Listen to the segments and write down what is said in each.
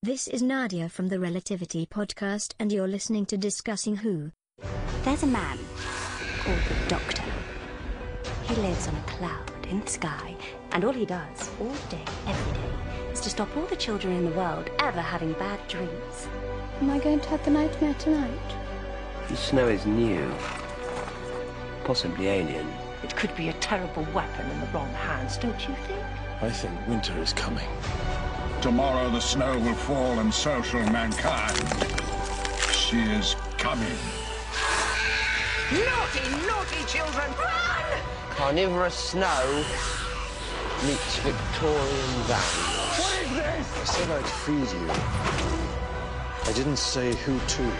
This is Nadia from the Relativity Podcast, and you're listening to Discussing Who. There's a man called the Doctor. He lives on a cloud in the sky, and all he does, all day, every day, is to stop all the children in the world ever having bad dreams. Am I going to have the nightmare tonight? The snow is new. Possibly alien. It could be a terrible weapon in the wrong hands, don't you think? I think winter is coming. Tomorrow the snow will fall and so shall mankind. She is coming. Naughty, naughty children! Run! Carnivorous snow meets Victorian van. What is this? I said I'd feed you. I didn't say who to.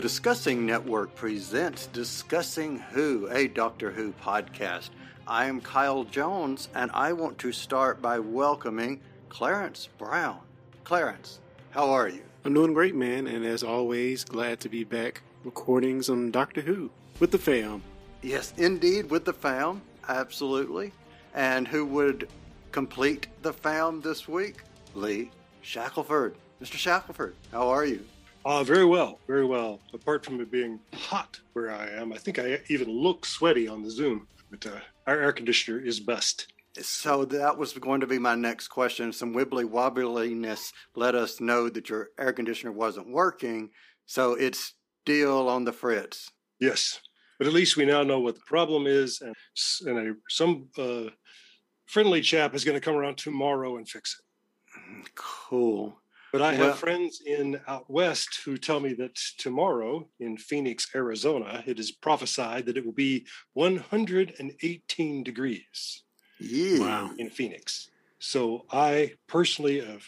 The Discussing Network presents Discussing Who, a Doctor Who podcast. I am Kyle Jones, and I want to start by welcoming Clarence Brown. Clarence, how are you? I'm doing great, man, and as always, glad to be back recording some Doctor Who with the fam. Yes, indeed, with the fam, absolutely. And who would complete the fam this week? Lee Shackelford. Mr. Shackelford, how are you? Uh, very well, very well. Apart from it being hot where I am, I think I even look sweaty on the Zoom. But uh, our air conditioner is bust. So that was going to be my next question. Some wibbly wobbliness let us know that your air conditioner wasn't working, so it's still on the fritz. Yes, but at least we now know what the problem is, and, and a, some uh, friendly chap is going to come around tomorrow and fix it. Cool. But I have Well- friends in out west who tell me that tomorrow in Phoenix, Arizona, it is prophesied that it will be 118 degrees Yeah. Wow. in Phoenix. So I personally have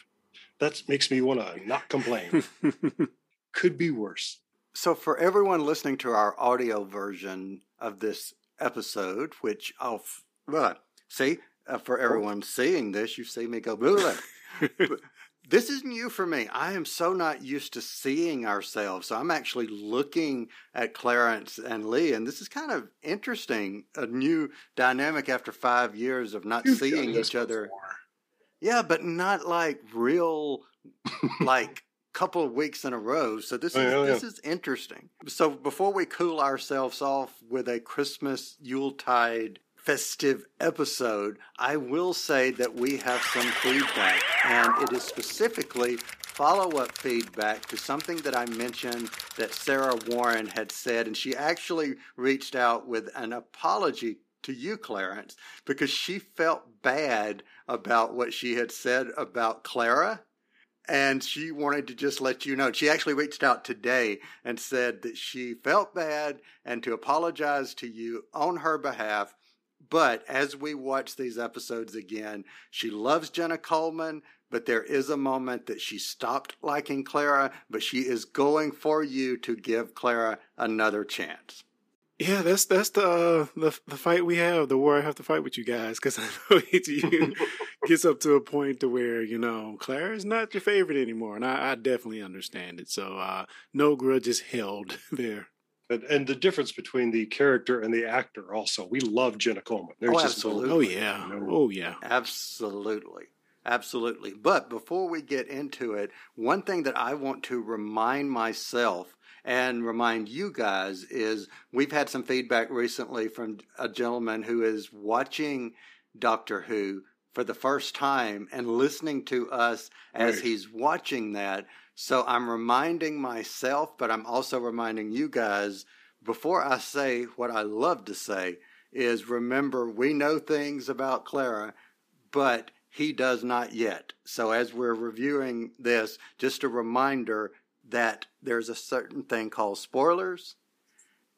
that makes me want to not complain. Could be worse. So, for everyone listening to our audio version of this episode, which I'll f- uh, see, uh, for everyone seeing this, you see me go, "Blah." But this is new for me. I am so not used to seeing ourselves. So, I'm actually looking at Clarence and Lee, and this is kind of interesting a new dynamic after five years of not You've seeing each other. before. Yeah, but not like real, like couple of weeks in a row. So this Oh, is yeah, yeah. this is interesting. So before we cool ourselves off with a Christmas Yuletide festive episode, I will say that we have some feedback, and it is specifically follow-up feedback to something that I mentioned that Sarah Warren had said, and she actually reached out with an apology to you, Clarence, because she felt bad about what she had said about Clara. And she wanted to just let you know. She actually reached out today and said that she felt bad and to apologize to you on her behalf. But as we watch these episodes again, she loves Jenna Coleman, but there is a moment that she stopped liking Clara, but she is going for you to give Clara another chance. Yeah, that's that's the, uh, the the fight we have, the war I have to fight with you guys, because I know it you gets up to a point to where you know Claire is not your favorite anymore, and I, I definitely understand it. So uh, no grudges held there. And, and the difference between the character and the actor also. We love Jenna Coleman. There's Oh, just no- absolutely. Oh yeah, oh yeah. Absolutely. Absolutely. But before we get into it, one thing that I want to remind myself and remind you guys is we've had some feedback recently from a gentleman who is watching Doctor Who for the first time and listening to us as Right. he's watching that. So I'm reminding myself, but I'm also reminding you guys before I say what I love to say is remember we know things about Clara, but he does not yet. So as we're reviewing this, just a reminder that there's a certain thing called spoilers.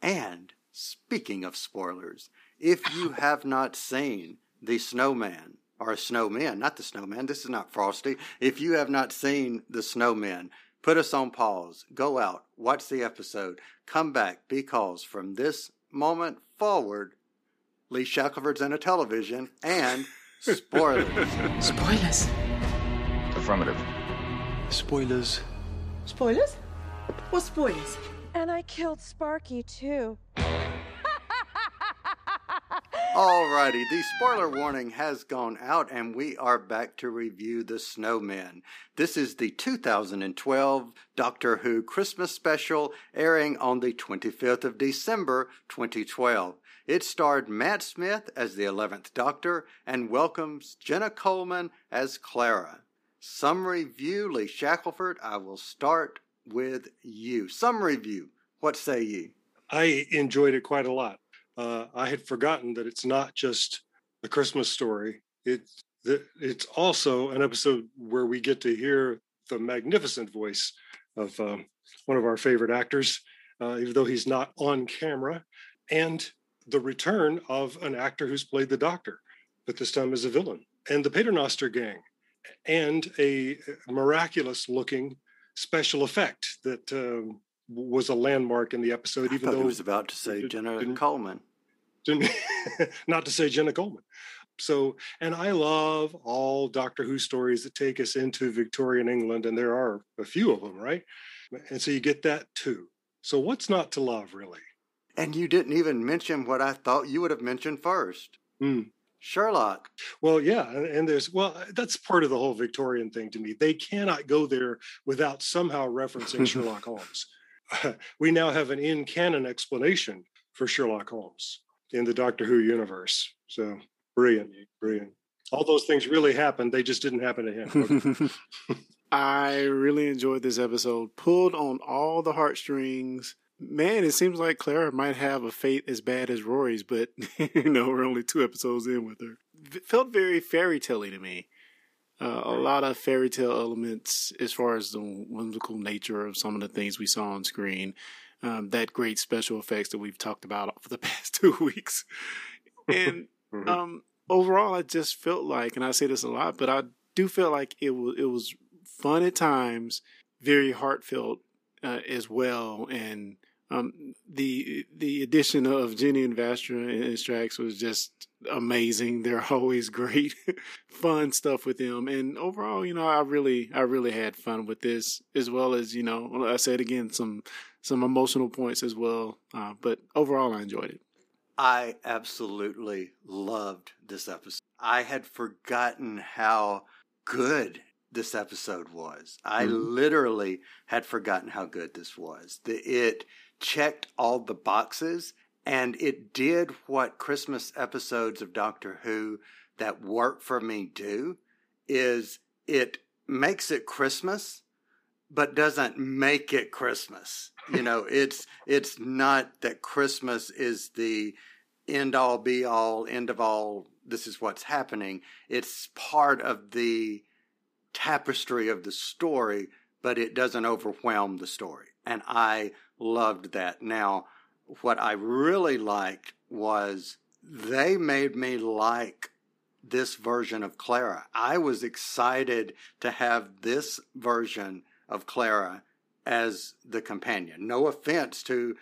And speaking of spoilers, if you have not seen The Snowman, or snowmen, not The Snowman, this is not Frosty. If you have not seen The snowmen, put us on pause, go out, watch the episode, come back, because from this moment forward, Lee Shackelford's in a television, and spoilers. Spoilers. Affirmative. Spoilers. Spoilers? What spoilers? And I killed Sparky too. Alrighty, the spoiler warning has gone out, and we are back to review The Snowmen. This is the 2012 Doctor Who Christmas special airing on the 25th of December 2012. It starred Matt Smith as the 11th Doctor and welcomes Jenna Coleman as Clara. Summary review, Lee Shackelford. I will start with you. Summary review. What say ye? I enjoyed it quite a lot uh, I had forgotten that it's not just a Christmas story. It's it's also an episode where we get to hear the magnificent voice of um, one of our favorite actors, uh, even though he's not on camera, and the return of an actor who's played the Doctor, but this time as a villain, and the Paternoster Gang, and a miraculous looking special effect that um, was a landmark in the episode. Even though he was about to say Jenna Coleman, not to say Jenna Coleman. So, and I love all Doctor Who stories that take us into Victorian England, and there are a few of them, right? And so you get that too. So, what's not to love, really? And you didn't even mention what I thought you would have mentioned first. Mm. Sherlock. Well, yeah, and there's well, that's part of the whole Victorian thing to me. They cannot go there without somehow referencing Sherlock Holmes. we now have an in canon explanation for Sherlock Holmes in the Doctor Who universe. So brilliant, brilliant. All those things really happened. They just didn't happen to him. I really enjoyed this episode. Pulled on all the heartstrings. Man, it seems like Clara might have a fate as bad as Rory's, but you know we're only two episodes in with her. Felt very fairy tale to me. Uh, a lot of fairy tale elements as far as the whimsical nature of some of the things we saw on screen. Um, that great special effects that we've talked about for the past two weeks. And mm-hmm. um, overall, I just felt like, and I say this a lot, but I do feel like it was it was fun at times, very heartfelt uh, as well, and um, the the addition of Jenny and Vastra and Strax was just amazing. They're always great, fun stuff with them, and overall, you know, I really I really had fun with this as well as you know I said again some some emotional points as well. Uh, but overall, I enjoyed it. I absolutely loved this episode. I had forgotten how good this episode was. I mm-hmm. literally had forgotten how good this was. The, it checked all the boxes and it did what Christmas episodes of Doctor Who that work for me do is it makes it Christmas but doesn't make it Christmas. You know, it's it's not that Christmas is the end all be all end of all this is what's happening. It's part of the tapestry of the story, but it doesn't overwhelm the story. And I loved that. Now, what I really liked was they made me like this version of Clara. I was excited to have this version of Clara as the companion. No offense to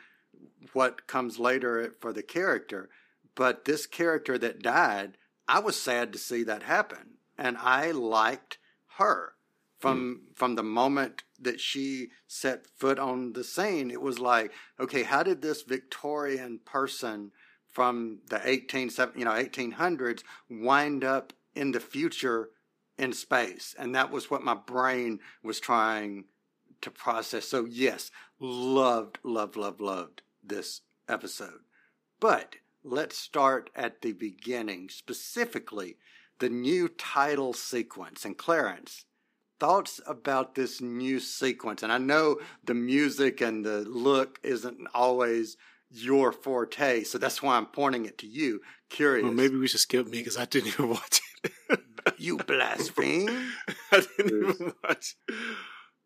what comes later for the character, but this character that died, I was sad to see that happen. And I liked her from mm. from the moment that she set foot on the scene it was like okay how did this victorian person from the 18 you know 1800s wind up in the future in space? And that was what my brain was trying to process. So yes loved loved loved loved this episode. But let's start at the beginning specifically the new title sequence. And clarence thoughts about this new sequence? And I know the music and the look isn't always your forte, so that's why I'm pointing it to you. Curious. Well, maybe we should skip me because I didn't even watch it. you blaspheme! I didn't even watch.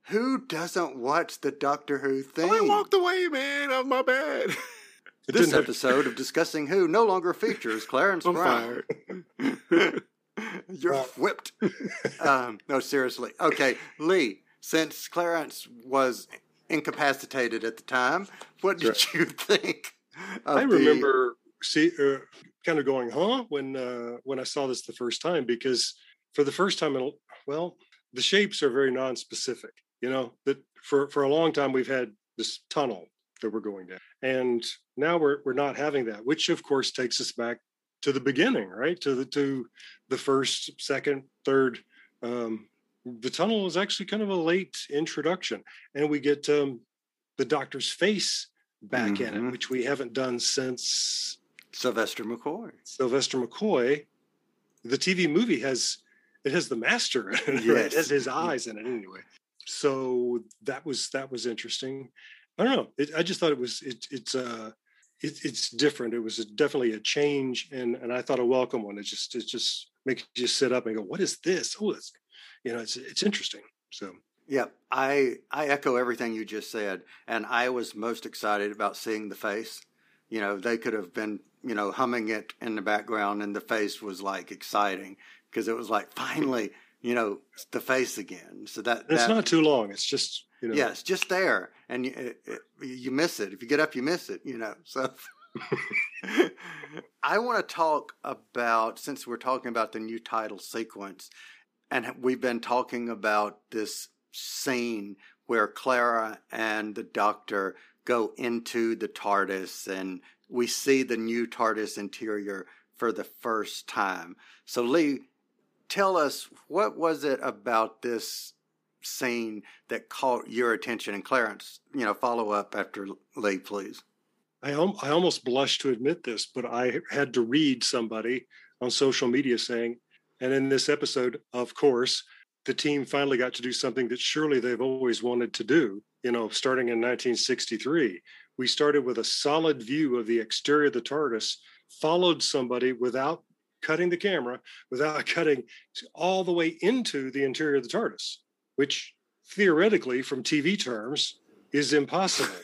Who doesn't watch the Doctor Who thing? Oh, I walked away, man. Oh, my bad. This episode of Discussing Who no longer features Clarence I'm Brown. You're whipped. um, no, seriously. Okay, Lee, since Clarence was incapacitated at the time, what did right. you think? I remember see, uh, kind of going, huh, when uh, when I saw this the first time, because for the first time, in, well, the shapes are very non-specific. You know that for for a long time we've had this tunnel that we're going down. And now we're we're not having that, which of course takes us back to the beginning, right? To the to the first, second, third. Um, the tunnel is actually kind of a late introduction, and we get um, the doctor's face back mm-hmm. in it, mm-hmm. which we haven't done since Sylvester McCoy. Sylvester McCoy. The TV movie has it has the master. Yes. it has his eyes in it anyway. So that was that was interesting. I don't know. It, I just thought it was it, it's uh it, it's different. It was a, definitely a change, and and I thought a welcome one. It just it just makes you sit up and go, "What is this?" Oh, it's you know, it's it's interesting. So yeah, I I echo everything you just said, and I was most excited about seeing the face. You know, they could have been you know humming it in the background, and the face was like exciting because it was like finally you know the face again. So that it's that, not too long. It's just you know. Yeah, it's just there, and you, you miss it. If you get up, you miss it. You know. So I want to talk about since we're talking about the new title sequence, and we've been talking about this scene where Clara and the Doctor go into the TARDIS, and we see the new TARDIS interior for the first time. So Lee, tell us what was it about this scene that caught your attention? And Clarence, you know, follow up after Lee, please. I, I almost blush to admit this, but I had to read somebody on social media saying, and in this episode, of course, the team finally got to do something that surely they've always wanted to do. You know, starting in 1963, we started with a solid view of the exterior of the TARDIS, followed somebody without cutting the camera, without cutting all the way into the interior of the TARDIS which theoretically, from TV terms, is impossible.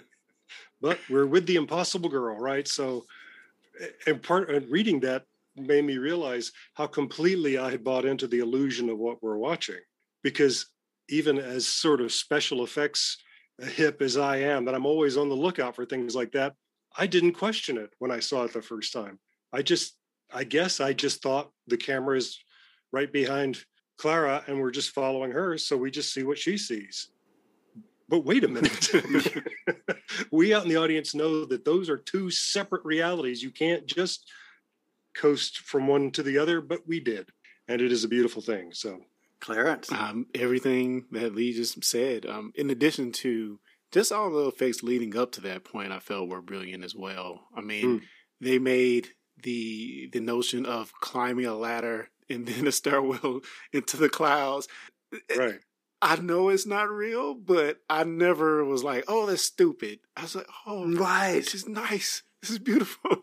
but we're with the impossible girl, right? So, and part and reading that made me realize how completely I had bought into the illusion of what we're watching. Because even as sort of special effects uh, hip as I am, that I'm always on the lookout for things like that, I didn't question it when I saw it the first time. I just, I guess I just thought the camera is right behind Clara and we're just following her. So we just see what she sees. But wait a minute. we out in the audience know that those are two separate realities. You can't just coast from one to the other, but we did. And it is a beautiful thing. So, Clarence. Um, everything that Lee just said, um, in addition to just all the effects leading up to that point, I felt were brilliant as well. I mean, mm. they made the the notion of climbing a ladder and then a stairwell into the clouds. Right. I know it's not real, but I never was like, "Oh, that's stupid." I was like, "Oh, right, this is nice. This is beautiful."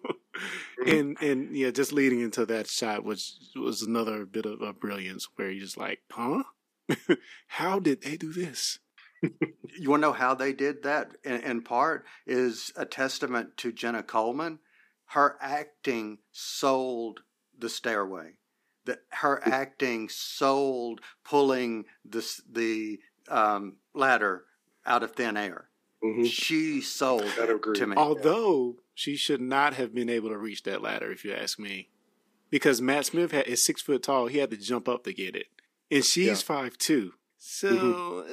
Mm-hmm. and and yeah, just leading into that shot was was another bit of, of brilliance where you're just like, "Huh? how did they do this?" you want to know how they did that? In, in part, is a testament to Jenna Coleman. Her acting sold the stairway that her acting sold pulling this the um, ladder out of thin air. Mm-hmm. She sold to me. Although she should not have been able to reach that ladder, if you ask me, because Matt Smith had, is six foot tall. He had to jump up to get it, and she's yeah. five two. So,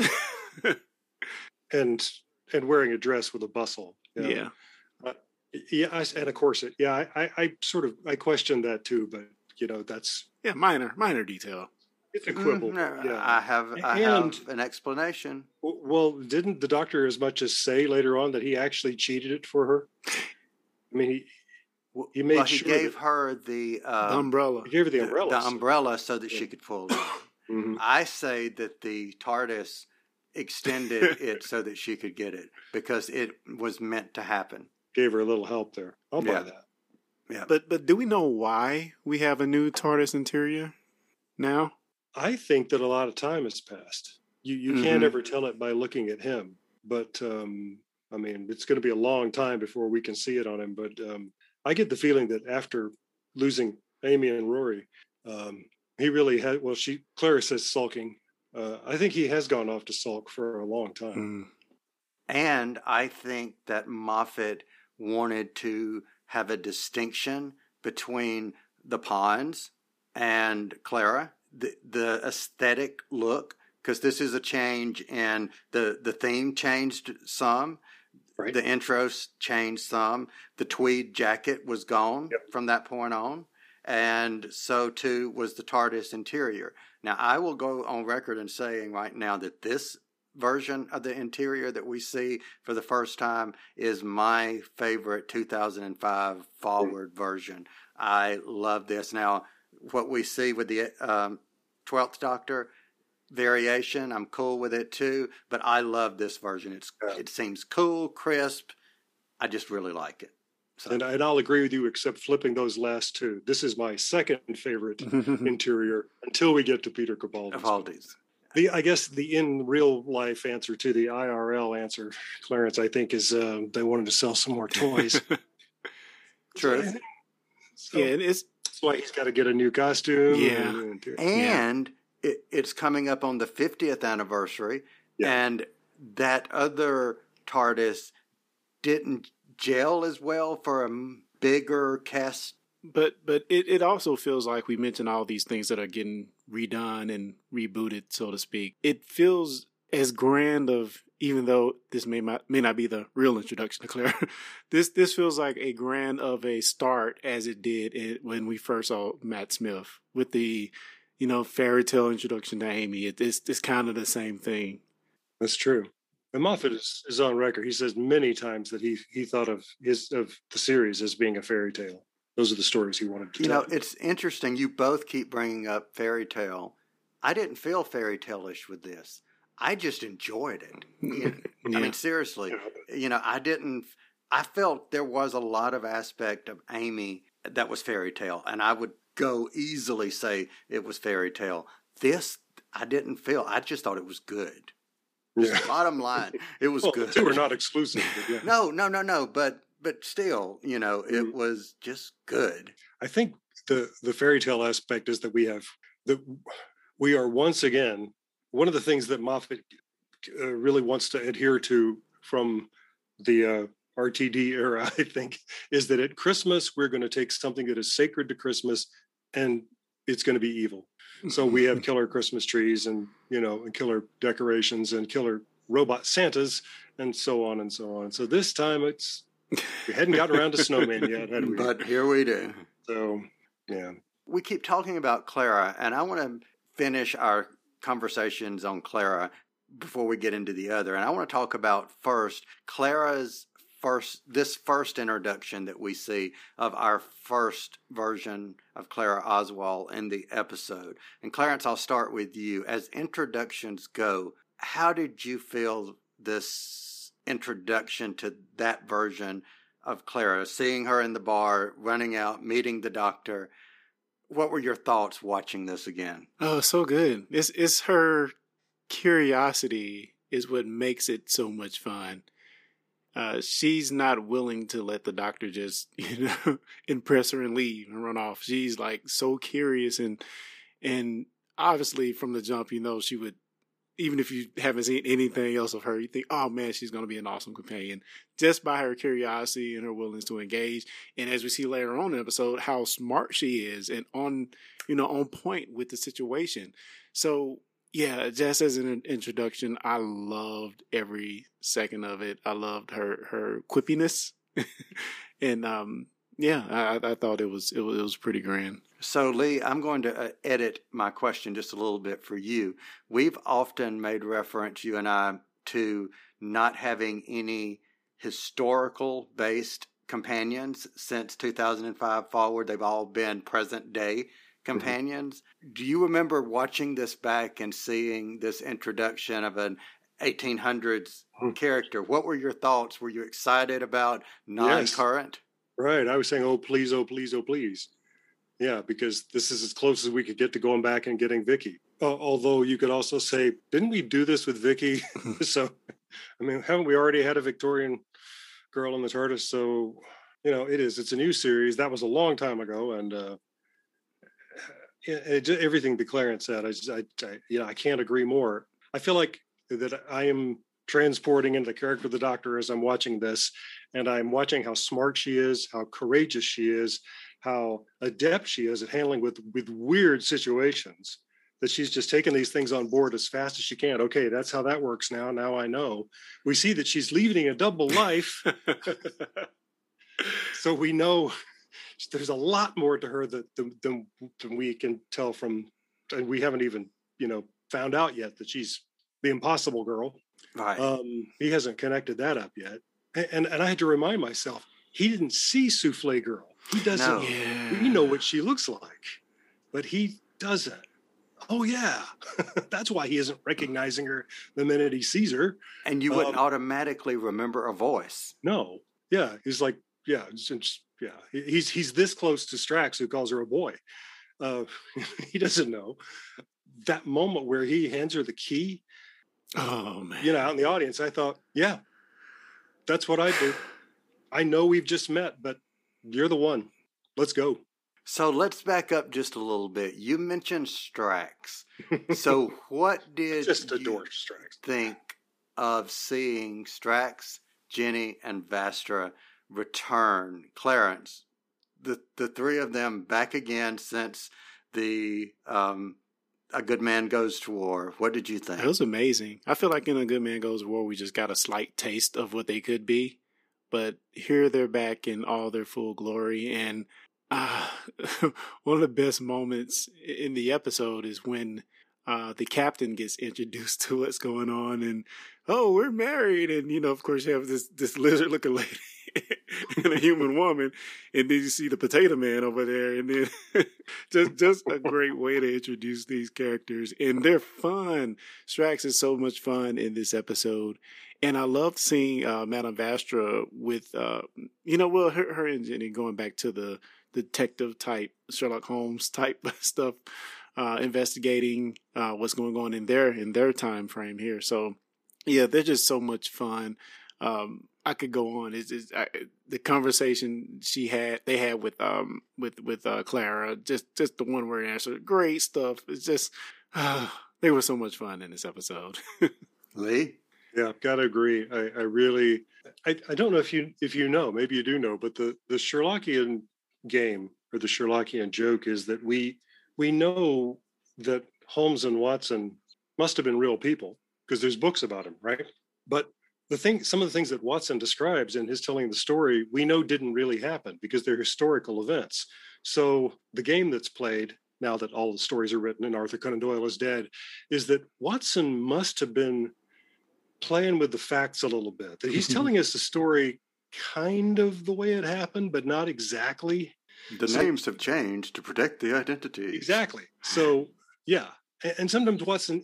mm-hmm. uh... and and wearing a dress with a bustle. You know? Yeah. Uh, yeah, I, and a corset. Yeah, I, I, I sort of I questioned that too, but you know that's yeah minor minor detail it's a quibble mm, yeah i have i and, have an explanation well didn't the doctor as much as say later on that he actually cheated it for her i mean he he made well, he sure gave that, her the, um, the, umbrella. He gave her the umbrella. The, the umbrella so that yeah. she could pull it. mm-hmm. I say that the TARDIS extended it so that she could get it because it was meant to happen. Gave her a little help there. I'll yeah. buy that. Yeah. But but do we know why we have a new TARDIS interior now? I think that a lot of time has passed. You you mm-hmm. can't ever tell it by looking at him. But um, I mean, it's going to be a long time before we can see it on him. But um, I get the feeling that after losing Amy and Rory, um, he really had. Well, she Clara says sulking. Uh, I think he has gone off to sulk for a long time. Mm. And I think that Moffat wanted to have a distinction between the Ponds and Clara. The, the aesthetic look because this is a change and the the theme changed some. Right. The intros changed some. The tweed jacket was gone Yep. from that point on, and so too was the TARDIS interior. Now, I will go on record and saying right now that this version of the interior that we see for the first time is my favorite 2005 forward version. I love this. Now, what we see with the um, 12th Doctor variation, I'm cool with it too, but I love this version. It's Yeah. It seems cool, crisp. I just really like it. So, And, and I'll agree with you, except flipping those last two. This is my second favorite interior until we get to Peter Capaldi. Capaldi's. The I guess the in real life answer to the IRL answer, Clarence, I think is uh, they wanted to sell some more toys. True. So yeah, and it's that's why he's got to get a new costume. Yeah. and- and- and it, it's coming up on the 50th anniversary Yeah. and that other tardis didn't gel as well for a bigger cast but but it, it also feels like we mentioned all these things that are getting redone and rebooted, so to speak. It feels as grand of even though this may not may not be the real introduction to Claire. this this feels like a grand of a start as it did it, when we first saw Matt Smith with the you know fairy tale introduction to Amy. It, it's it's kind of the same thing. That's true. And Moffat is, is on record. He says many times that he he thought of his of the series as being a fairy tale. Those are the stories he wanted to you tell. You know it's interesting you both keep bringing up fairy tale i didn't feel fairy tale-ish with this i just enjoyed it You- i Yeah. mean seriously you know i didn't i felt there was a lot of aspect of amy that was fairy tale and i would go easily say it was fairy tale this i didn't feel i just thought it was good yeah. bottom line it was Well, good the two are not exclusive. Yeah. no no no no but but still you know it Mhm. was just good I think the the fairy tale aspect is that we have that we are once again one of the things that Moffat uh, really wants to adhere to from the uh, RTD era. I think is that at Christmas we're going to take something that is sacred to Christmas and it's going to be evil. So we have killer Christmas trees and you know and killer decorations and killer robot Santas and so on and so on. So this time it's we hadn't gotten around to snowman yet, had we? but here we do So yeah, we keep talking about Clara, and I want to finish our conversations on Clara before we get into the other. And I want to talk about first Clara's first this first introduction that we see of our first version of Clara Oswald in the episode. And Clarence, I'll start with you. As introductions go, how did you feel this introduction to that version of Clara, seeing her in the bar, running out, meeting the doctor? What were your thoughts watching this again? Oh, so good. It's it's her curiosity is what makes it so much fun. Uh, she's not willing to let the doctor just, you know, impress her and leave and run off. She's like so curious and and obviously from the jump, you know, she would even if you haven't seen anything else of her, you think, oh man, she's going to be an awesome companion just by her curiosity and her willingness to engage. And as we see later on in the episode, how smart she is and on, you know, on point with the situation. So yeah, just as an introduction, I loved every second of it. I loved her her quippiness, and um, yeah, I, I thought it was it was it was pretty grand. So, Lee, I'm going to uh, edit my question just a little bit for you. We've often made reference, you and I, to not having any historical based companions since 2005 forward. They've all been present day companions. Do you remember watching this back and seeing this introduction of an 1800s character? What were your thoughts? Were you excited about non current? right. I was saying, oh please, oh please, oh please. Yeah, because this is as close as we could get to going back and getting Vicky. Uh, although you could also say, didn't we do this with Vicky? so, I mean, haven't we already had a Victorian girl in the TARDIS? So, you know, it is. It's a new series. That was a long time ago, and uh, it, it, everything that Clarence said, I, just, I, I, you know, I can't agree more. I feel like that I am transporting into the character of the Doctor as I'm watching this, and I'm watching how smart she is, how courageous she is, how adept she is at handling with with weird situations. that she's just taking these things on board as fast as she can. Okay, that's how that works now. Now I know. We see that she's leading a double life. so we know there's a lot more to her that than, than, than we can tell from, and we haven't even, you know, found out yet that she's the impossible girl. Right. Um, he hasn't connected that up yet. And, and, and I had to remind myself, he didn't see Souffle Girl. He doesn't. No. We know what she looks like, but he doesn't. Oh yeah, that's why he isn't recognizing her the minute he sees her. And you wouldn't Um, automatically remember a voice. No, yeah, he's like, yeah, it's, it's- yeah, he's he's this close to Strax, who calls her a boy. Uh, he doesn't know that moment where he hands her the key. Oh man. You know, out in the audience, I thought, yeah, that's what I do. I know we've just met, but you're the one. Let's go. So let's back up just a little bit. You mentioned Strax. So what did Just you adore Strax. think of seeing Strax, Jenny, and Vastra return? Clarence, the the three of them back again since the um, A Good Man Goes to War. What did you think? It was amazing. I feel like in A Good Man Goes to War, we just got a slight taste of what they could be. But here they're back in all their full glory. And uh, one of the best moments in the episode is when uh, the captain gets introduced to what's going on. And, oh, we're married. And, you know, of course, you have this, this lizard looking lady. and a human woman, and then you see the potato man over there, and then just just a great way to introduce these characters, and they're fun. Strax is so much fun in this episode, and I loved seeing uh, Madame Vastra with, uh, you know, well, her, her and going back to the detective type Sherlock Holmes type stuff, uh, investigating uh, what's going on in their in their time frame here. So, yeah, they're just so much fun. Um, I could go on. It's, it's I, the conversation she had, they had with um with with uh, Clara, just just the one word answer, great stuff. It's just uh, they were so much fun in this episode. Lee, Yeah, I've gotta agree. I, I really, I, I don't know if you if you know, maybe you do know, but the the Sherlockian game or the Sherlockian joke is that we we know that Holmes and Watson must have been real people because there's books about him, right? But the thing, some of the things that Watson describes in his telling the story, we know didn't really happen because they're historical events. So the game that's played now that all the stories are written and Arthur Conan Doyle is dead, is that Watson must have been playing with the facts a little bit. That he's telling us the story kind of the way it happened, but not exactly. the So- names have changed to protect the identity. Exactly. So yeah, and, and sometimes Watson,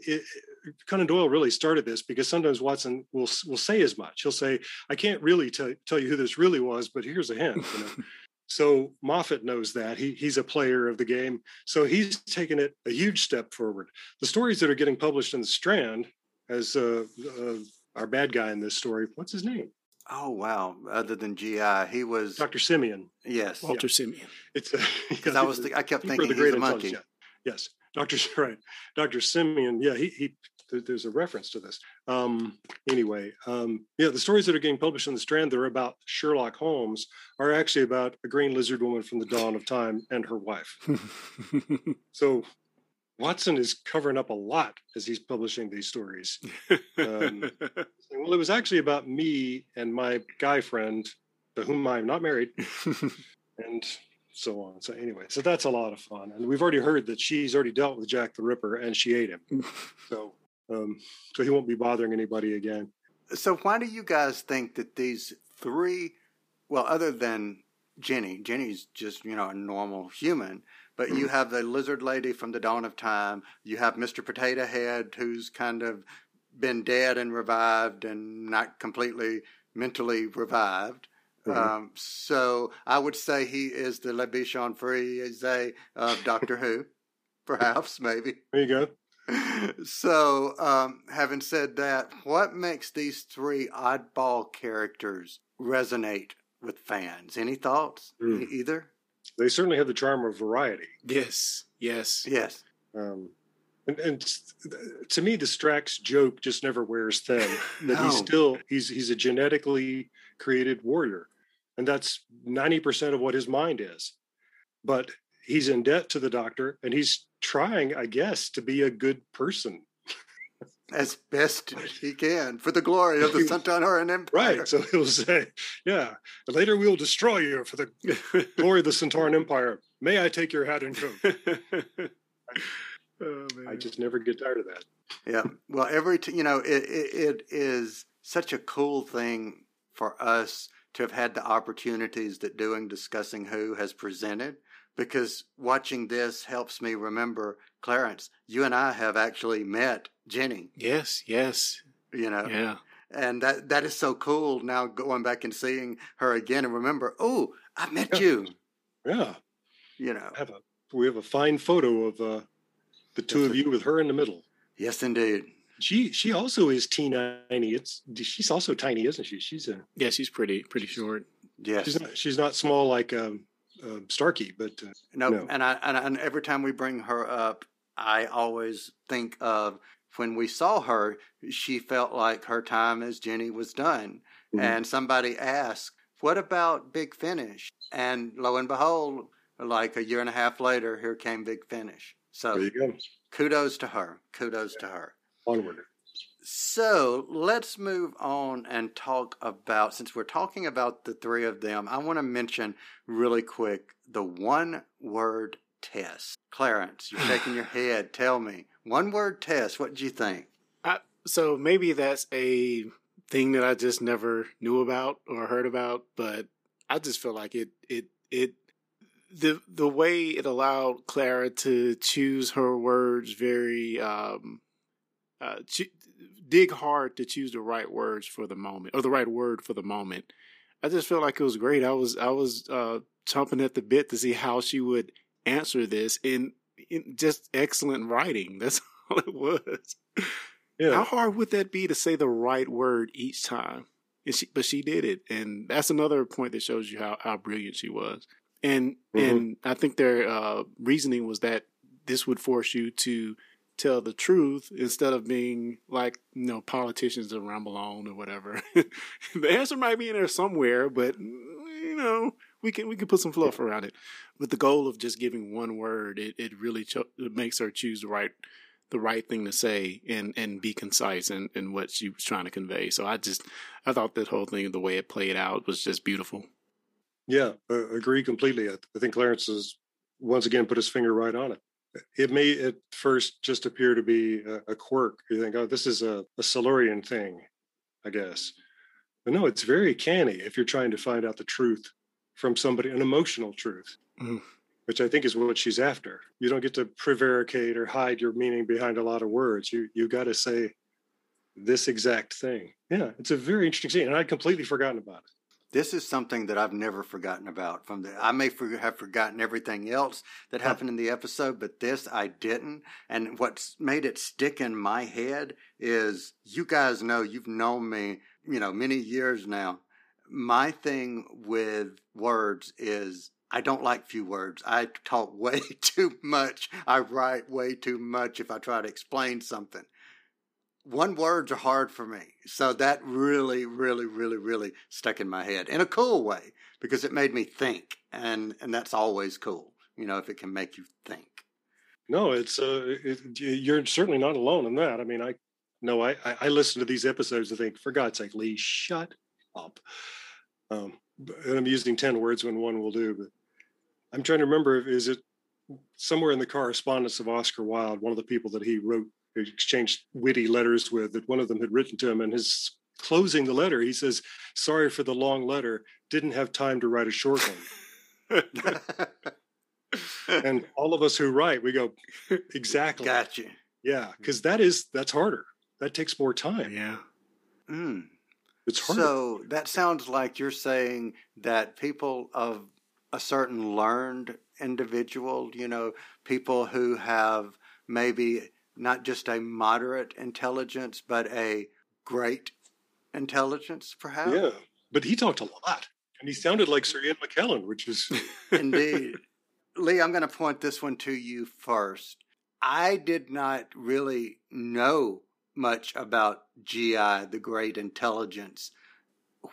Conan Doyle really started this because sometimes Watson will will say as much. He'll say, "I can't really tell tell you who this really was, but here's a hint." You know? so Moffat knows that he he's a player of the game, so he's taken it a huge step forward. The stories that are getting published in the Strand, as uh, uh, our bad guy in this story, what's his name? Oh wow! Other than GI, he was Dr. Simeon. yes. Walter Simeon. It's Because I was, th- I kept Keeper of thinking the he's Great a monkey. Yes, Doctor right, Doctor Simeon. Yeah, he he. There- There's a reference to this. Um, anyway, um, yeah, the stories that are getting published in the Strand that are about Sherlock Holmes are actually about a green lizard woman from the dawn of time and her wife. So Watson is covering up a lot as he's publishing these stories. Um, well, it was actually about me and my guy friend, to whom I'm not married, and so on. So anyway, so that's a lot of fun, and we've already heard that she's already dealt with Jack the Ripper, and she ate him. so, um, so he won't be bothering anybody again. So why do you guys think that these three, well, other than Jenny, Jenny's just you know a normal human, but you have the lizard lady from the dawn of time. You have Mister Potato Head, who's kind of been dead and revived and not completely mentally revived. Mhm. Um, so I would say he is the Le Bichon Frise of Doctor Who, perhaps, maybe. There you go. So, um, having said that, what makes these three oddball characters resonate with fans? Any thoughts? Hmm. E- Either? They certainly have the charm of variety. yes, yes. Yes. Um, and, and to me, the Strax joke just never wears thin. That he's still he's he's a genetically created warrior, and that's ninety percent of what his mind is. But he's in debt to the doctor and he's trying, I guess, to be a good person. As best he can for the glory of the Sontaran Empire. Right. So he'll say, Yeah, later we will destroy you for the glory of the Sontaran Empire. May I take your hat and coat? oh, I just never get tired of that. Yeah. Well, every t- you know, it, it it is such a cool thing for us to have had the opportunities that doing discussing who has presented because watching this helps me remember Clarence. You and I have actually met Jenny. Yes, yes. You know. Yeah. And that that is so cool now going back and seeing her again and remember, oh, I met you. Yeah. You know. Have a we have a fine photo of uh, the two of you with her in the middle. Yes, indeed. She she also is teeny. It's she's also tiny, isn't she? She's a Yeah, she's pretty pretty short. yes. she's not she's not small like um, uh, Starkey, but uh, No, No. and I and, and every time we bring her up, I always think of when we saw her. She felt like her time as Jenny was done, Mhm. and somebody asked, "What about Big Finish?" And lo and behold, like a year and a half later, here came Big Finish. there So you go. kudos to her. Kudos to her. Onward. So let's move on and talk about, since we're talking about the three of them, I want to mention really quick the one word test. Clarence, you're shaking your head. Tell me, one word test, what did you think? I, so maybe that's a thing that I just never knew about or heard about, but I just feel like it it it the the way it allowed Clara to choose her words very um uh dig hard to choose the right words for the moment or the right word for the moment. I just felt like it was great. I was I was uh chomping at the bit to see how she would answer this in, in just excellent writing. That's all it was. Yeah. How hard would that be to say the right word each time? And she, but she did it, and that's another point that shows you how, how brilliant she was. And Mhm. and I think their uh, reasoning was that this would force you to tell the truth instead of being like you know politicians that ramble on or whatever. the answer might be in there somewhere, but you know we can we can put some fluff around it. With the goal of just giving one word, it it really cho- it makes her choose the right the right thing to say and and be concise in, in what she was trying to convey. So I just I thought that whole thing, the way it played out, was just beautiful. Yeah, uh, agree completely. I, I think Clarence has once again put his finger right on it. It may at first just appear to be a, a quirk. You think, oh, this is a, a Silurian thing, I guess. But no, it's very canny if you're trying to find out the truth from somebody, an emotional truth, Mm. which I think is what she's after. You don't get to prevaricate or hide your meaning behind a lot of words. You you got to say this exact thing. Yeah, it's a very interesting scene, and I'd completely forgotten about it. This is something that I've never forgotten about. From the, I may for, have forgotten everything else that happened in the episode, but this I didn't. And what's made it stick in my head is you guys know you've known me, you know, many years now. My thing with words is I don't like few words. I talk way too much. I write way too much if I try to explain something one words are hard for me. So that really, really, really, really stuck in my head in a cool way because it made me think, and and that's always cool. You know, if it can make you think. No, it's uh, it, you're certainly not alone in that. I mean, I no, I I listen to these episodes and think, for God's sake, Lee, shut up. Um, and I'm using ten words when one will do, but I'm trying to remember, is it somewhere in the correspondence of Oscar Wilde, one of the people that he wrote, exchanged witty letters with, that one of them had written to him, and his closing the letter, he says, "Sorry for the long letter. Didn't have time to write a short one." and all of us who write, we go, exactly. Gotcha. Yeah, because that is that's harder. That takes more time. Yeah. Mm. It's harder. So that sounds like you're saying that people of a certain learned individual, you know, people who have maybe not just a moderate intelligence, but a great intelligence, perhaps. yeah, but he talked a lot, and he sounded like Sir Ian McKellen, which is Indeed. Lee, I'm going to point this one to you first. I did not really know much about GI, the great intelligence,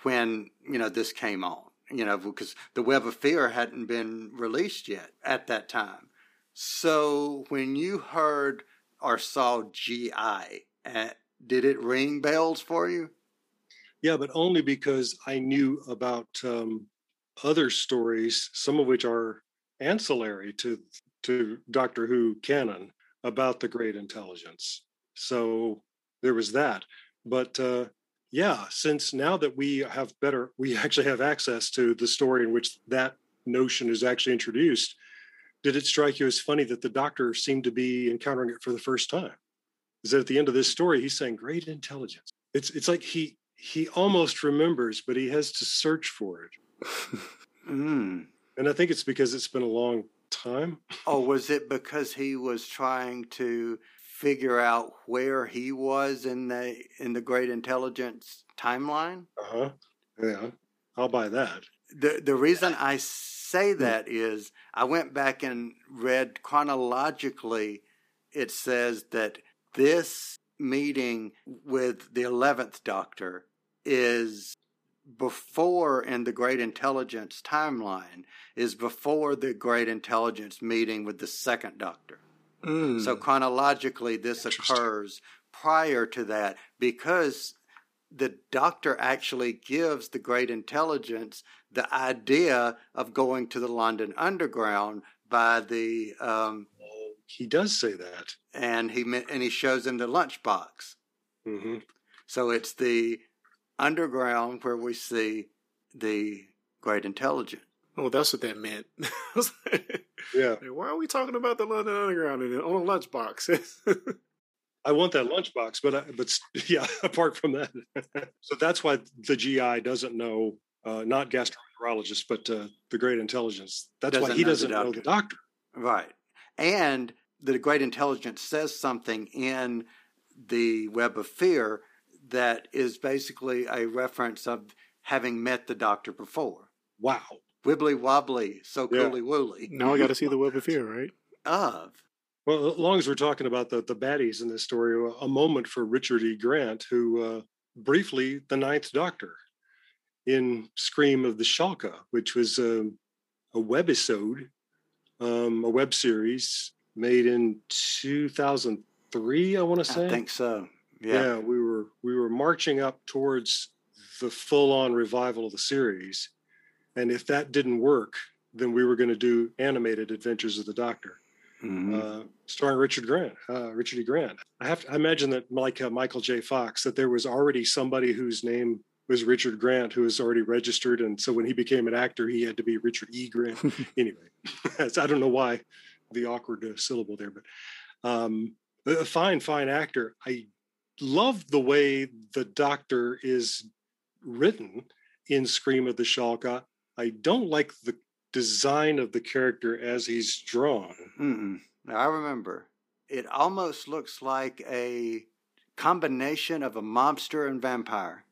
when, you know, this came on. you know, because the Web of Fear hadn't been released yet at that time. So when you heard or saw GI, did it ring bells for you? Yeah, but only because I knew about um, other stories, some of which are ancillary to to Doctor Who canon about the great intelligence. So there was that. But uh, yeah, since now that we have better, we actually have access to the story in which that notion is actually introduced. Did it strike you as funny that the Doctor seemed to be encountering it for the first time? Is that at the end of this story he's saying great intelligence? It's it's like he he almost remembers, but he has to search for it. Mm. And I think it's because it's been a long time. Oh, was it because he was trying to figure out where he was in the in the great intelligence timeline? Uh huh. Yeah, I'll buy that. The the reason I say that is I went back and read chronologically. It says that this meeting with the eleventh Doctor is before in the great intelligence timeline is before the great intelligence meeting with the second doctor Mm. so chronologically this occurs prior to that because the doctor actually gives the great intelligence the idea of going to the london underground by the um, He does say that. and he me- and he shows him the lunchbox hmm so it's the underground where we see the great intelligence. Oh, that's what that meant. I was like, Yeah. Why are we talking about the London Underground in, on a lunchbox? I want that lunchbox, but I, but yeah, apart from that, so that's why the GI doesn't know, uh, not gastroenterologist, but uh, the great intelligence. That's why Doesn't he know doesn't know the doctor. Right. And the great intelligence says something in the Web of Fear that is basically a reference of having met the doctor before. Wow. Wibbly wobbly, so Yeah. cooly wooly. now I got to see the Web of Fear, right? Of. Well, as long as we're talking about the the baddies in this story, a moment for Richard E. Grant, who uh, briefly the Ninth Doctor in Scream of the Shalka, which was um, a webisode, um, a web series made in 2003, I want to say. I think so. yeah. Yeah. we were we were marching up towards the full-on revival of the series, and if that didn't work, then we were going to do animated Adventures of the Doctor Mhm. uh, starring Richard Grant, uh, Richard E. Grant. I have to I imagine that, like uh, Michael J. Fox, that there was already somebody whose name was Richard Grant who was already registered, and so when he became an actor, he had to be Richard E. Grant. anyway, I don't know why the awkward uh, syllable there, but um, a fine, fine actor. I love the way the Doctor is written in Scream of the Shalka. I don't like the design of the character as he's drawn. Mm-mm. Now, I remember. It almost looks like a combination of a mobster and vampire.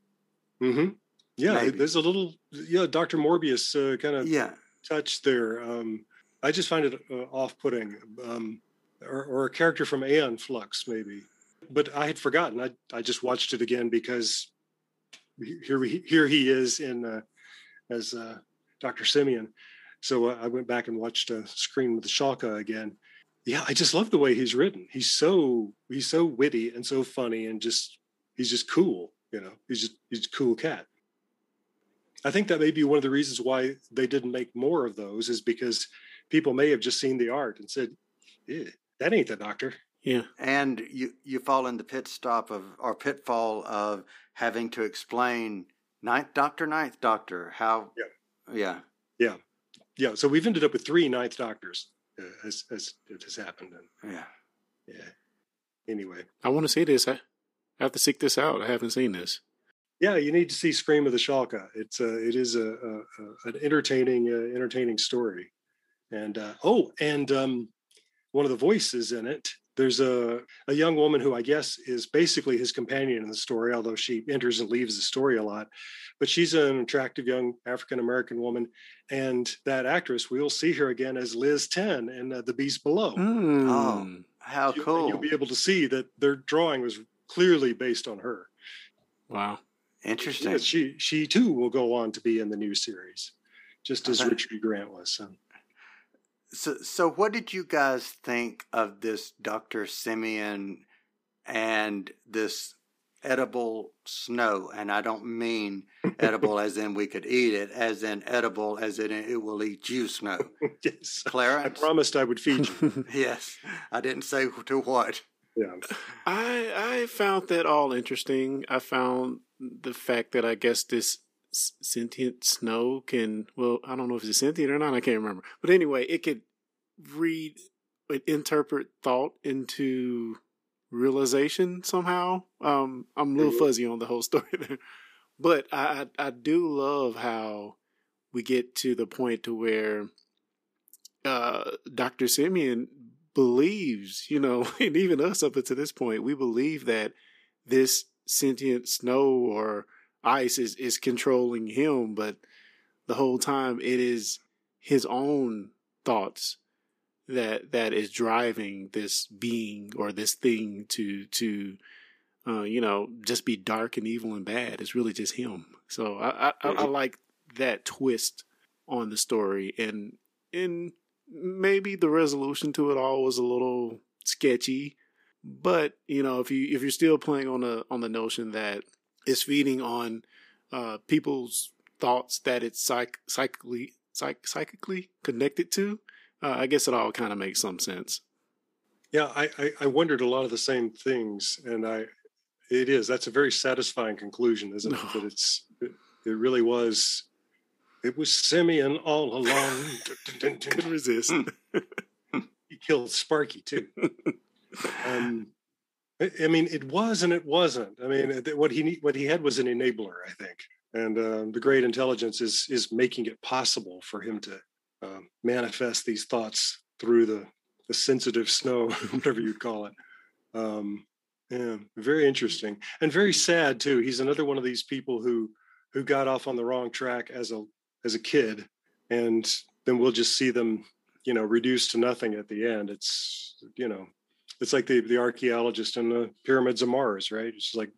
Hmm Yeah, Maybe. there's a little yeah, Doctor Morbius uh, kind of Yeah. touch there. Um, I just find it uh, off-putting, um, or, or a character from Aeon Flux maybe. But I had forgotten. I I just watched it again because here we here he is in uh, as uh, Doctor Simeon. So uh, I went back and watched a screen with Shalka again. Yeah, I just love the way he's written. He's so he's so witty and so funny and just he's just cool. You know, he's just he's a cool cat. I think that may be one of the reasons why they didn't make more of those is because people may have just seen the art and said, "Eh, "That ain't the doctor." Yeah. And you, you fall in the pit stop of or pitfall of having to explain ninth doctor, ninth doctor, how Yeah. yeah. Yeah, yeah. So we've ended up with three ninth doctors uh, as as it has happened. And Yeah. yeah. Anyway, I want to see this. I I have to seek this out. I haven't seen this. yeah, you need to see Scream of the Shalka. It's a it is a, a, a an entertaining uh, entertaining story, and uh, oh, and um, one of the voices in it. There's a a young woman who I guess is basically his companion in the story, although she enters and leaves the story a lot. But she's an attractive young African American woman, and that actress we'll see her again as Liz Ten in uh, The Beast Below. Oh, how You- cool. You'll be able to see that their drawing was clearly based on her. Wow. Interesting. Yes, she she too will go on to be in the new series. just as Okay. Richard E. Grant was. So. So, so what did you guys think of this Dr. Simeon and this edible snow? And I don't mean edible as in we could eat it, as in edible as in it will eat you, snow. yes, Clarence? I promised I would feed you. yes, I didn't say to what. Yeah, I I found that all interesting. I found the fact that I guess this sentient snow can well, I don't know if it's sentient or not. I can't remember. But anyway, it could read and interpret thought into realization somehow. Um, I'm a little fuzzy on the whole story there, but I I, I do love how we get to the point to where uh, Dr. Simeon believes, you know, and even us up until this point, we believe that this sentient snow or ice is, is controlling him, but the whole time it is his own thoughts that that is driving this being or this thing to to uh, you know just be dark and evil and bad. It's really just him. So I I, I, I like that twist on the story and and maybe the resolution to it all was a little sketchy but you know if you if you're still playing on the on the notion that it's feeding on uh people's thoughts that it's psych psychically psych psychically connected to uh, i guess it all kind of makes some sense yeah. I, I I wondered a lot of the same things, and I it is that's a very satisfying conclusion, isn't it? That it's it, it really was. It was Simeon all along. couldn't resist he killed Sparky too. um, I, I mean, it was and it wasn't. I mean, what he what he had was an enabler, I think, and um, the great intelligence is is making it possible for him to um, manifest these thoughts through the the sensitive snow, whatever you'd call it. Um, yeah, very interesting and very sad too. He's another one of these people who who got off on the wrong track as a as a kid, and then we'll just see them, you know, reduced to nothing at the end. It's you know, it's like the the archaeologist in the pyramids of Mars, right? It's just like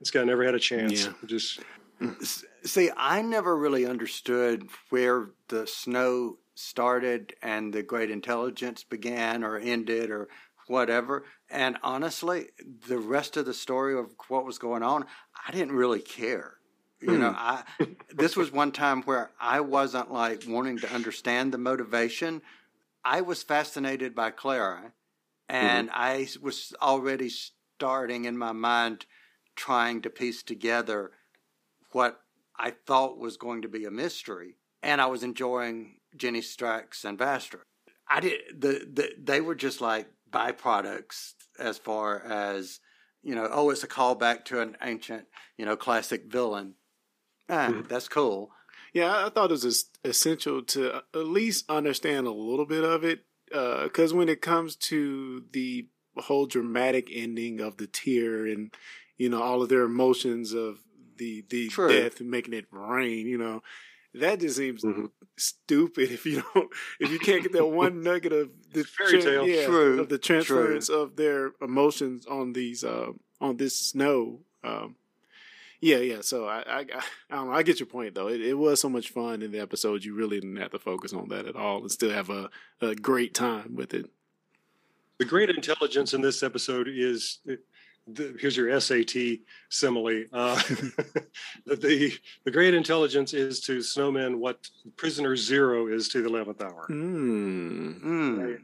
this guy never had a chance. Yeah. Just See, I never really understood where the snow started and the great intelligence began or ended or whatever. And honestly, the rest of the story of what was going on, I didn't really care. You know, hmm. I this was one time where I wasn't like wanting to understand the motivation. I was fascinated by Clara, mm-hmm. and I was already starting in my mind trying to piece together what I thought was going to be a mystery, and I was enjoying Jenny Strax and Vastra. I did the, the they were just like byproducts as far as you know. Oh, it's a callback to an ancient, you know, classic villain. Ah, that's cool. Yeah, I thought it was essential to at least understand a little bit of it, because when it comes to the whole dramatic ending of the tear and you know all of their emotions of the the True. death and making it rain, you know, that just seems stupid if you don't if you can't get that one nugget of the fairy tale. yeah, True, of the true. transference of their emotions on these uh, on this snow. Um, yeah, yeah. So I, I, I don't know. I get your point though. It, it was so much fun in the episode. You really didn't have to focus on that at all, and still have a, a great time with it. the great intelligence in this episode is the, here's your SAT simile. Uh, the, the the great intelligence is to snowmen what prisoner zero is to the eleventh hour. Hmm. Mm.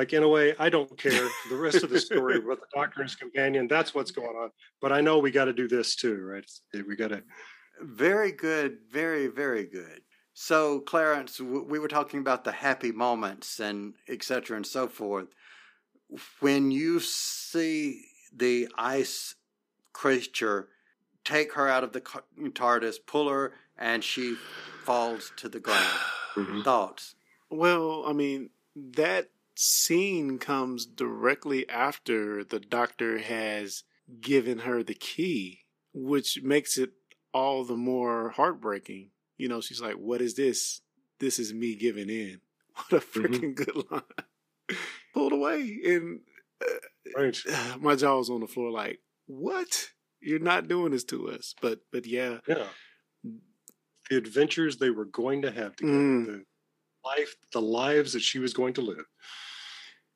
Like in a way, I don't care the rest of the story about the doctor and his companion. That's what's going on. But I know we got to do this too, right? We got to. Very good, very very good. So, Clarence, we were talking about the happy moments and et cetera and so forth. When you see the ice creature take her out of the TARDIS, pull her, and she falls to the ground. Mm-hmm. Thoughts? Well, I mean that scene comes directly after the doctor has given her the key, which makes it all the more heartbreaking. You know, she's like, "What is this? This is me giving in." What a freaking good line! Pulled away, and Right. uh, my jaw was on the floor. Like, what? You're not doing this to us. But, but yeah, Yeah. the adventures they were going to have together, Mm. the life, the lives that she was going to live.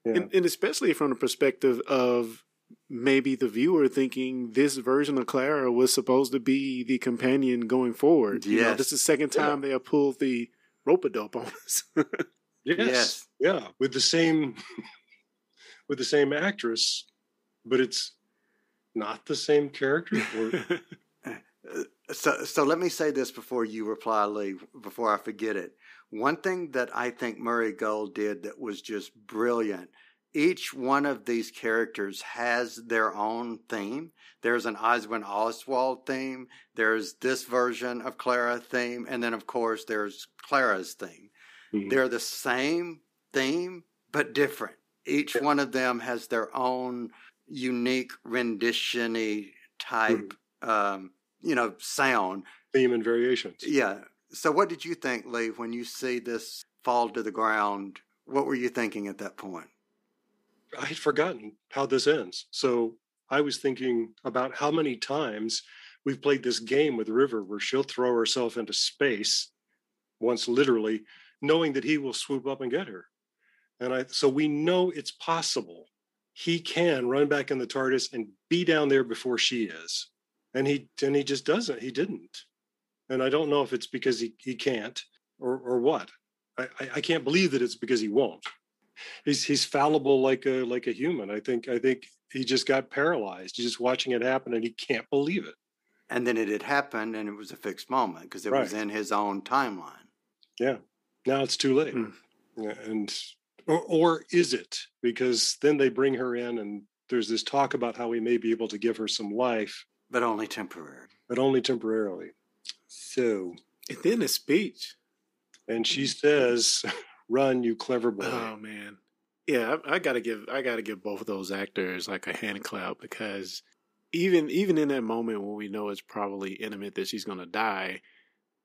Yeah. And, and especially from the perspective of maybe the viewer thinking this version of Clara was supposed to be the companion going forward. You know, this is the second time they have pulled the rope a dope on us. Yes. Yes. Yeah, with the same with the same actress, but it's not the same character. Or, uh, So, so let me say this before you reply, Lee, before I forget it. One thing that I think Murray Gold did that was just brilliant. Each one of these characters has their own theme. There's an Oswin Oswald theme. There's this version of Clara theme, and then of course there's Clara's theme. Mhm. They're the same theme but different. Each one of them has their own unique rendition-y type, um, you know, sound. theme and variations. Yeah. So, what did you think, Lee, when you see this fall to the ground? What were you thinking at that point? I had forgotten how this ends. So I was thinking about how many times we've played this game with River where she'll throw herself into space, once literally, knowing that he will swoop up and get her. And I so we know it's possible. He can run back in the TARDIS and be down there before she is. And he and he just doesn't. He didn't. And I don't know if it's because he, he can't or or what. I, I, can't believe that it's because he won't he's he's fallible like a like a human. I think I think he just got paralyzed. He's just watching it happen and he can't believe it. And then it had happened, and it was a fixed moment because it was in his own timeline. Yeah. Now it's too late. Mm. Yeah, and or, or is it? Because then they bring her in and there's this talk about how we may be able to give her some life, But only temporary. but only temporarily. So and then his speech. and she says, Run, you clever boy. Oh man, yeah, I, I gotta give I gotta give both of those actors like a hand clap because even even in that moment when we know it's probably intimate that she's gonna die,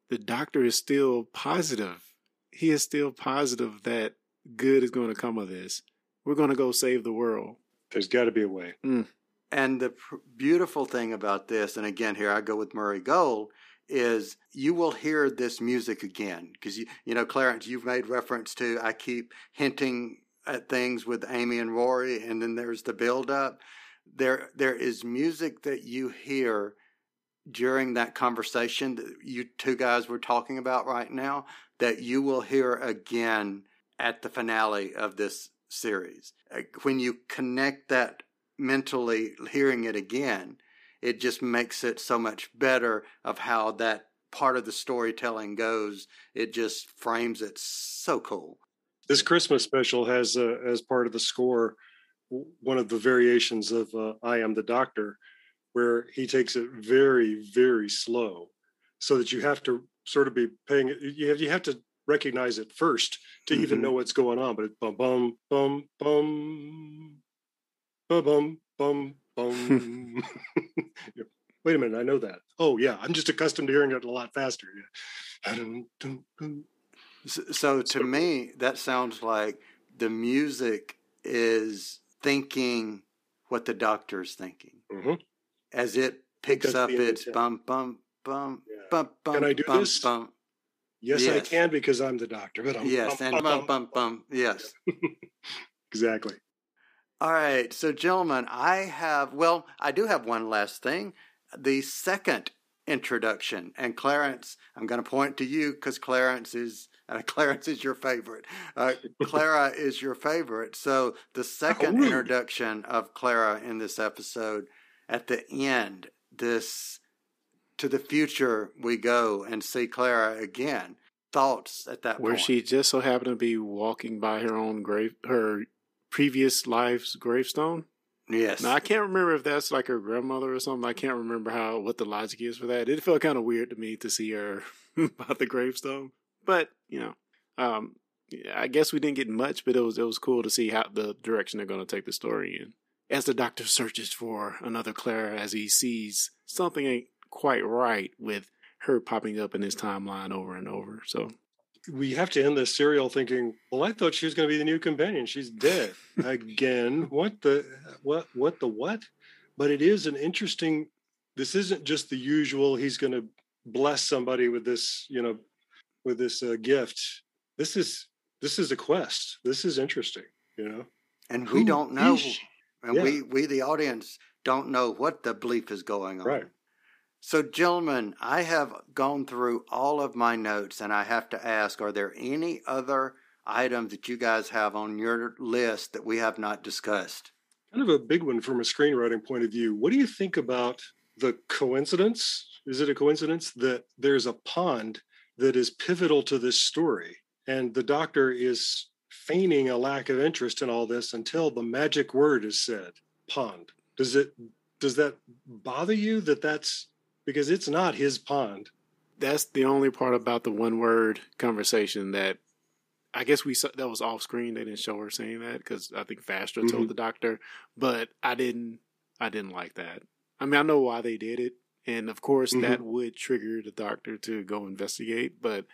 the doctor is still positive. He is still positive that good is going to come of this. We're going to go save the world. There's got to be a way. Mm. And the pr- beautiful thing about this, and again, here I go with Murray Gold, is you will hear this music again because you, you know, Clarence, you've made reference to. I keep hinting at things with Amy and Rory, and then there's the build up. There, there is music that you hear during that conversation that you two guys were talking about right now that you will hear again at the finale of this series. When you connect that mentally, hearing it again, it just makes it so much better of how that part of the storytelling goes. It just frames it so cool. This Christmas special has, uh, as part of the score, one of the variations of uh, "I Am the Doctor," where he takes it very, very slow, so that you have to sort of be paying. You have you have to recognize it first to even Mhm. know what's going on. But it's bum bum bum bum bum bum bum bum. Yeah. Wait a minute, I know that. Oh yeah, I'm just accustomed to hearing it a lot faster. So, so to me, that sounds like the music is thinking what the doctor is thinking Mhm. as it picks that's up its intent. bum bum bum Yeah. bum bum. Can I do bum, this? Bum. Yes, I can because I'm the doctor. But I'm Yes, and bum bum bum. Yes. Exactly. All right, so gentlemen, I have well, I do have one last thing. The second introduction, and Clarence, I'm going to point to you because Clarence is uh, Clarence is your favorite. Uh, Clara is your favorite. So the second introduction of Clara in this episode, at the end, this to the future we go and see Clara again. Thoughts at that point. Where point? she just so happened to be walking by her own grave, her previous life's gravestone. yes. Now I can't remember if that's like her grandmother or something. I can't remember how what the logic is for that. It felt kind of weird to me to see her by the gravestone, but you know, um, I guess we didn't get much, but it was it was cool to see how the direction they're going to take the story in. As the doctor searches for another Clara, as he sees something ain't quite right with her popping up in his timeline over and over. So We have to end this serial thinking, well, I thought she was going to be the new companion. She's dead again. What the what what the what? But it is an interesting this isn't just the usual he's going to bless somebody with this, you know, with this uh, gift. This is this is a quest. This is interesting, you know. And we don't know, and Yeah. we we the audience don't know what the belief is going on. Right. So, gentlemen, I have gone through all of my notes, and I have to ask: Are there any other items that you guys have on your list that we have not discussed? kind of a big one from a screenwriting point of view. What do you think about the coincidence? Is it a coincidence that there's a pond that is pivotal to this story? And the doctor is feigning a lack of interest in all this until the magic word is said pond. Does it does that bother you that that's because it's not his pond? That's the only part about the one word conversation that I guess we saw that was off screen. They didn't show her saying that because I think Vastra Mhm. told the doctor, but I didn't. I didn't like that. I mean, I know why they did it, and of course Mhm. that would trigger the doctor to go investigate. But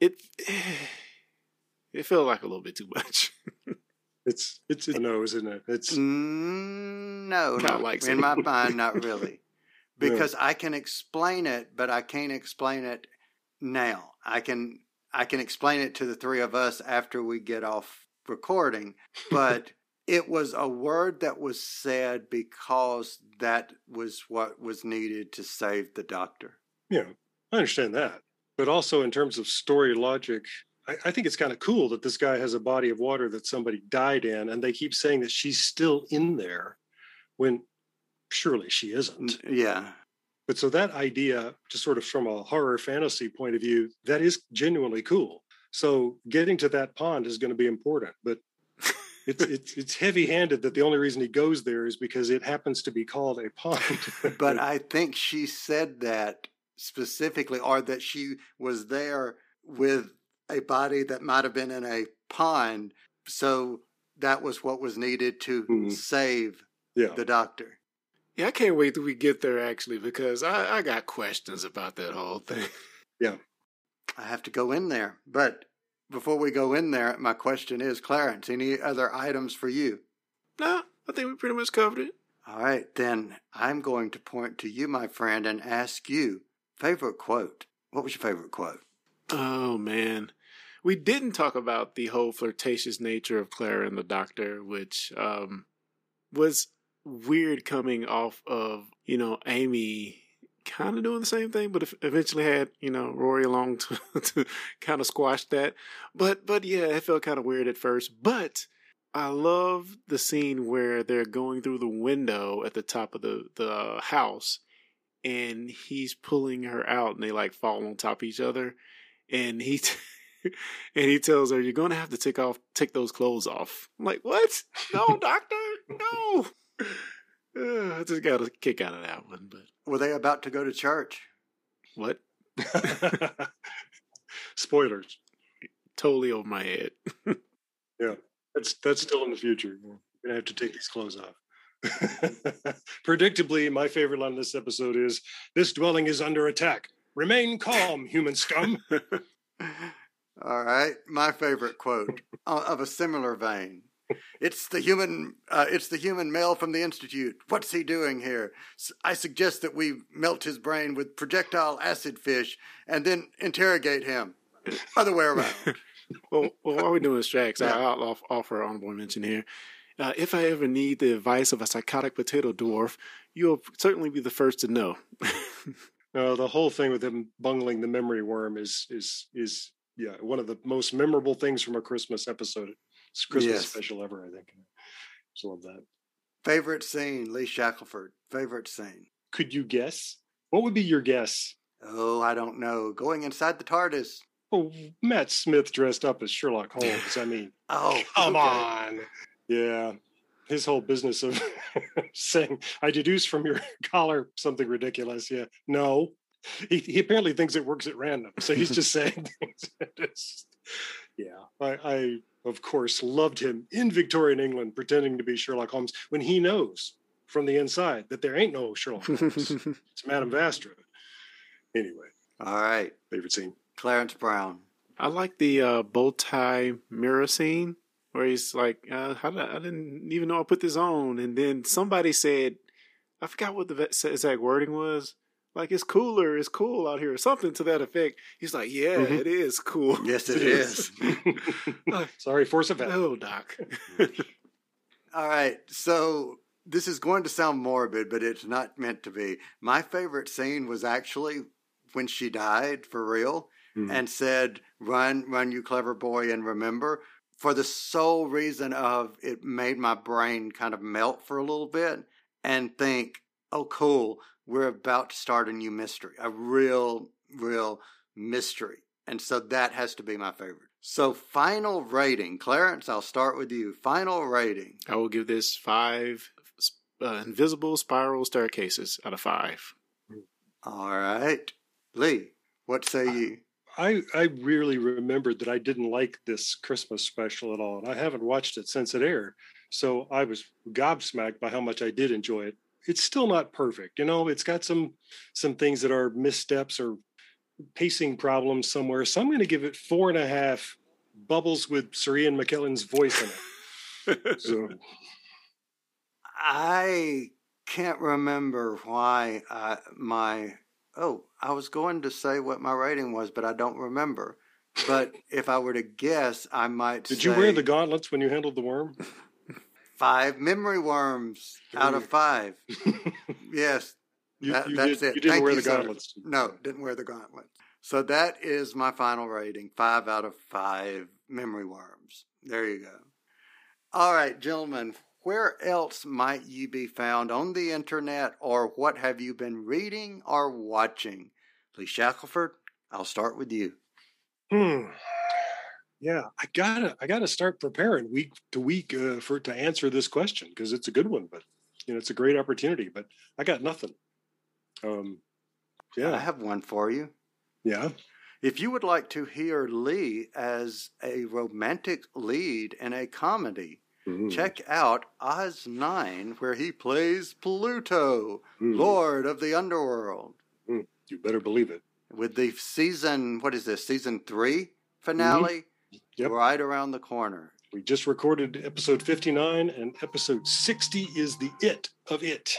it it felt like a little bit too much. It's it's a no, isn't it? It's Mm, no, Not no. like in my mind, not really, Because I can explain it, but I can't explain it now. I can I can explain it to the three of us after we get off recording, but it was a word that was said because that was what was needed to save the doctor. Yeah, I understand that. But also in terms of story logic, I, I think it's kind of cool that this guy has a body of water that somebody died in, and they keep saying that she's still in there when surely she isn't. Yeah. But so that idea, just sort of from a horror fantasy point of view, that is genuinely cool. So getting to that pond is going to be important, but it's it's it's heavy-handed that the only reason he goes there is because it happens to be called a pond. But I think she said that specifically, or that she was there with a body that might have been in a pond. So that was what was needed to Mhm. save yeah. the doctor. Yeah, I can't wait till we get there actually because I, I got questions about that whole thing. Yeah. I have to go in there. But before we go in there, my question is Clarence, any other items for you? no, I think we pretty much covered it. All right, then I'm going to point to you, my friend, and ask you favorite quote. What was your favorite quote? Oh man. We didn't talk about the whole flirtatious nature of Clara and the doctor, which um was weird coming off of, you know, Amy kind of doing the same thing, but eventually had, you know, Rory along to, to kind of squash that. But but yeah, it felt kind of weird at first, but I love the scene where they're going through the window at the top of the the uh, house and he's pulling her out and they like fall on top of each other. And he t- and he tells her you're gonna have to take off take those clothes off. I'm like what? No doctor? No Uh, i just got a kick out of that one but Were they about to go to church? what Spoilers. totally over my head Yeah, that's that's still in the future. We're gonna have to take these clothes off. Predictably, my favorite line of this episode is This dwelling is under attack. Remain calm, human scum. All right, my favorite quote uh, of a similar vein. It's the human. Uh, it's the human male from the institute. What's he doing here? I suggest that we melt his brain with projectile acid fish and then interrogate him. Other way around. well, well while we're doing tracks i'll off, offer an honorable mention here uh, if i ever need the advice of a psychotic potato dwarf you'll certainly be the first to know No, the whole thing with him bungling the memory worm is is is yeah one of the most memorable things from a Christmas episode. It's a Christmas Yes. special ever, I think. Just love that. favorite scene, Lee Shackelford. Favorite scene. Could you guess? What would be your guess? Oh, I don't know. Going inside the TARDIS. Oh, Matt Smith dressed up as Sherlock Holmes. I mean, Oh, come okay. on. Yeah. His whole business of saying, I deduce from your collar something ridiculous. Yeah. No. He, he apparently thinks it works at random. So he's just saying things. It's- yeah. I, I, of course, loved him in Victorian England pretending to be Sherlock Holmes when he knows from the inside that there ain't no Sherlock Holmes. it's Madame Vastra. Anyway, All right, favorite scene. Clarence Brown. I like the uh, bow tie mirror scene where he's like, uh, "How did I, I didn't even know I put this on?" And then somebody said, "I forgot what the exact wording was." Like it's cooler, it's cool out here, or something to that effect. He's like, yeah, Mhm. it is cool. Yes, it is. Sorry, force of habit. Oh, doc. All right. So this is going to sound morbid, but it's not meant to be. My favorite scene was actually when she died for real Mhm. and said, Run, run, you clever boy, and remember. For the sole reason of it made my brain kind of melt for a little bit and think, oh, cool, we're about to start a new mystery, a real, real mystery. And so that has to be my favorite. So, final rating. Clarence, I'll start with you. Final rating. I will give this five uh, invisible spiral staircases out of five. All right. Lee, what say you? I I really remembered that I didn't like this Christmas special at all, and I haven't watched it since it aired. So I was gobsmacked by how much I did enjoy it. It's still not perfect, you know. It's got some some things that are missteps or pacing problems somewhere. So I'm going to give it four and a half bubbles with Sir Ian McKellen's voice in it. So I can't remember why uh, my. Oh, I was going to say what my rating was, but I don't remember. But if I were to guess, I might did say you wear the gauntlets when you handled the worm? five memory worms out of five. yes, You, That- you that's did, it. you didn't Thank wear you, the sir. gauntlets. No, didn't wear the gauntlet. So that is my final rating. Five out of five memory worms. There you go. All right, gentlemen, where else might you be found on the internet or what have you been reading or watching? Lee Shackelford, I'll start with you. Hmm. Yeah, I gotta I gotta start preparing week to week uh, for to answer this question because it's a good one, but you know it's a great opportunity. But I got nothing. Um, yeah. I have one for you. yeah. If you would like to hear Lee as a romantic lead in a comedy, Mhm. check out Oz 9, where he plays Pluto, Mhm. Lord of the Underworld. Mm, You better believe it. With the season, what is this, season three finale? Yep. Right around the corner. We just recorded episode fifty nine, and episode sixty is the it of it.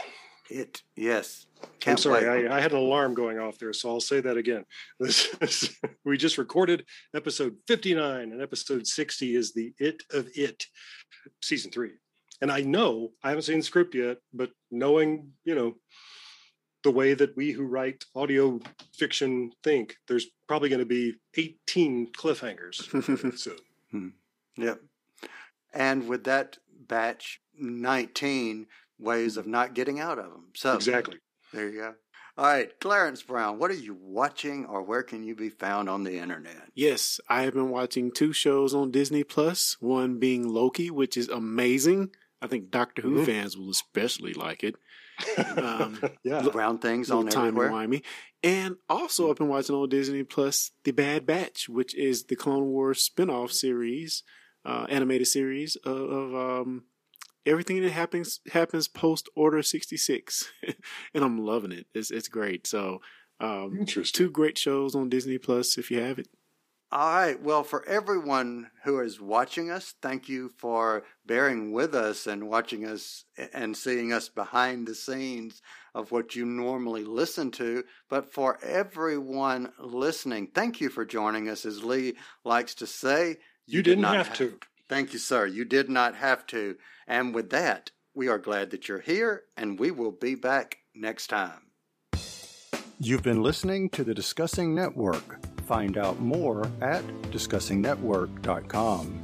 It, yes. I'm sorry. I, I had an alarm going off there, so I'll say that again. Is- we just recorded episode 59, and episode 60 is the It of It, season three. And I know I haven't seen the script yet, but knowing, you know, the way that we who write audio fiction think, there's probably going to be 18 cliffhangers. so Yep. And with that batch, 19 ways of not getting out of them. So exactly. there you go. All right, Clarence Brown, what are you watching or where can you be found on the internet? Yes, I have been watching two shows on Disney Plus. One being Loki, which is amazing. I think Doctor Who Mhm. fans will especially like it. Um, yeah. Brown things on everywhere. wimey. And also, I've been watching on Disney Plus The Bad Batch, which is the Clone Wars spin-off series, uh, animated series of, of um, everything that happens happens post Order sixty six, and I'm loving it. It's it's great. So, um, two great shows on Disney Plus if you have it. All right. Well, for everyone who is watching us, thank you for bearing with us and watching us and seeing us behind the scenes of what you normally listen to. But for everyone listening, thank you for joining us. As Lee likes to say, You did didn't not have to. Thank you, sir. You did not have to. And with that, we are glad that you're here, and we will be back next time. You've been listening to the Discussing Network. Find out more at discussingnetwork.com.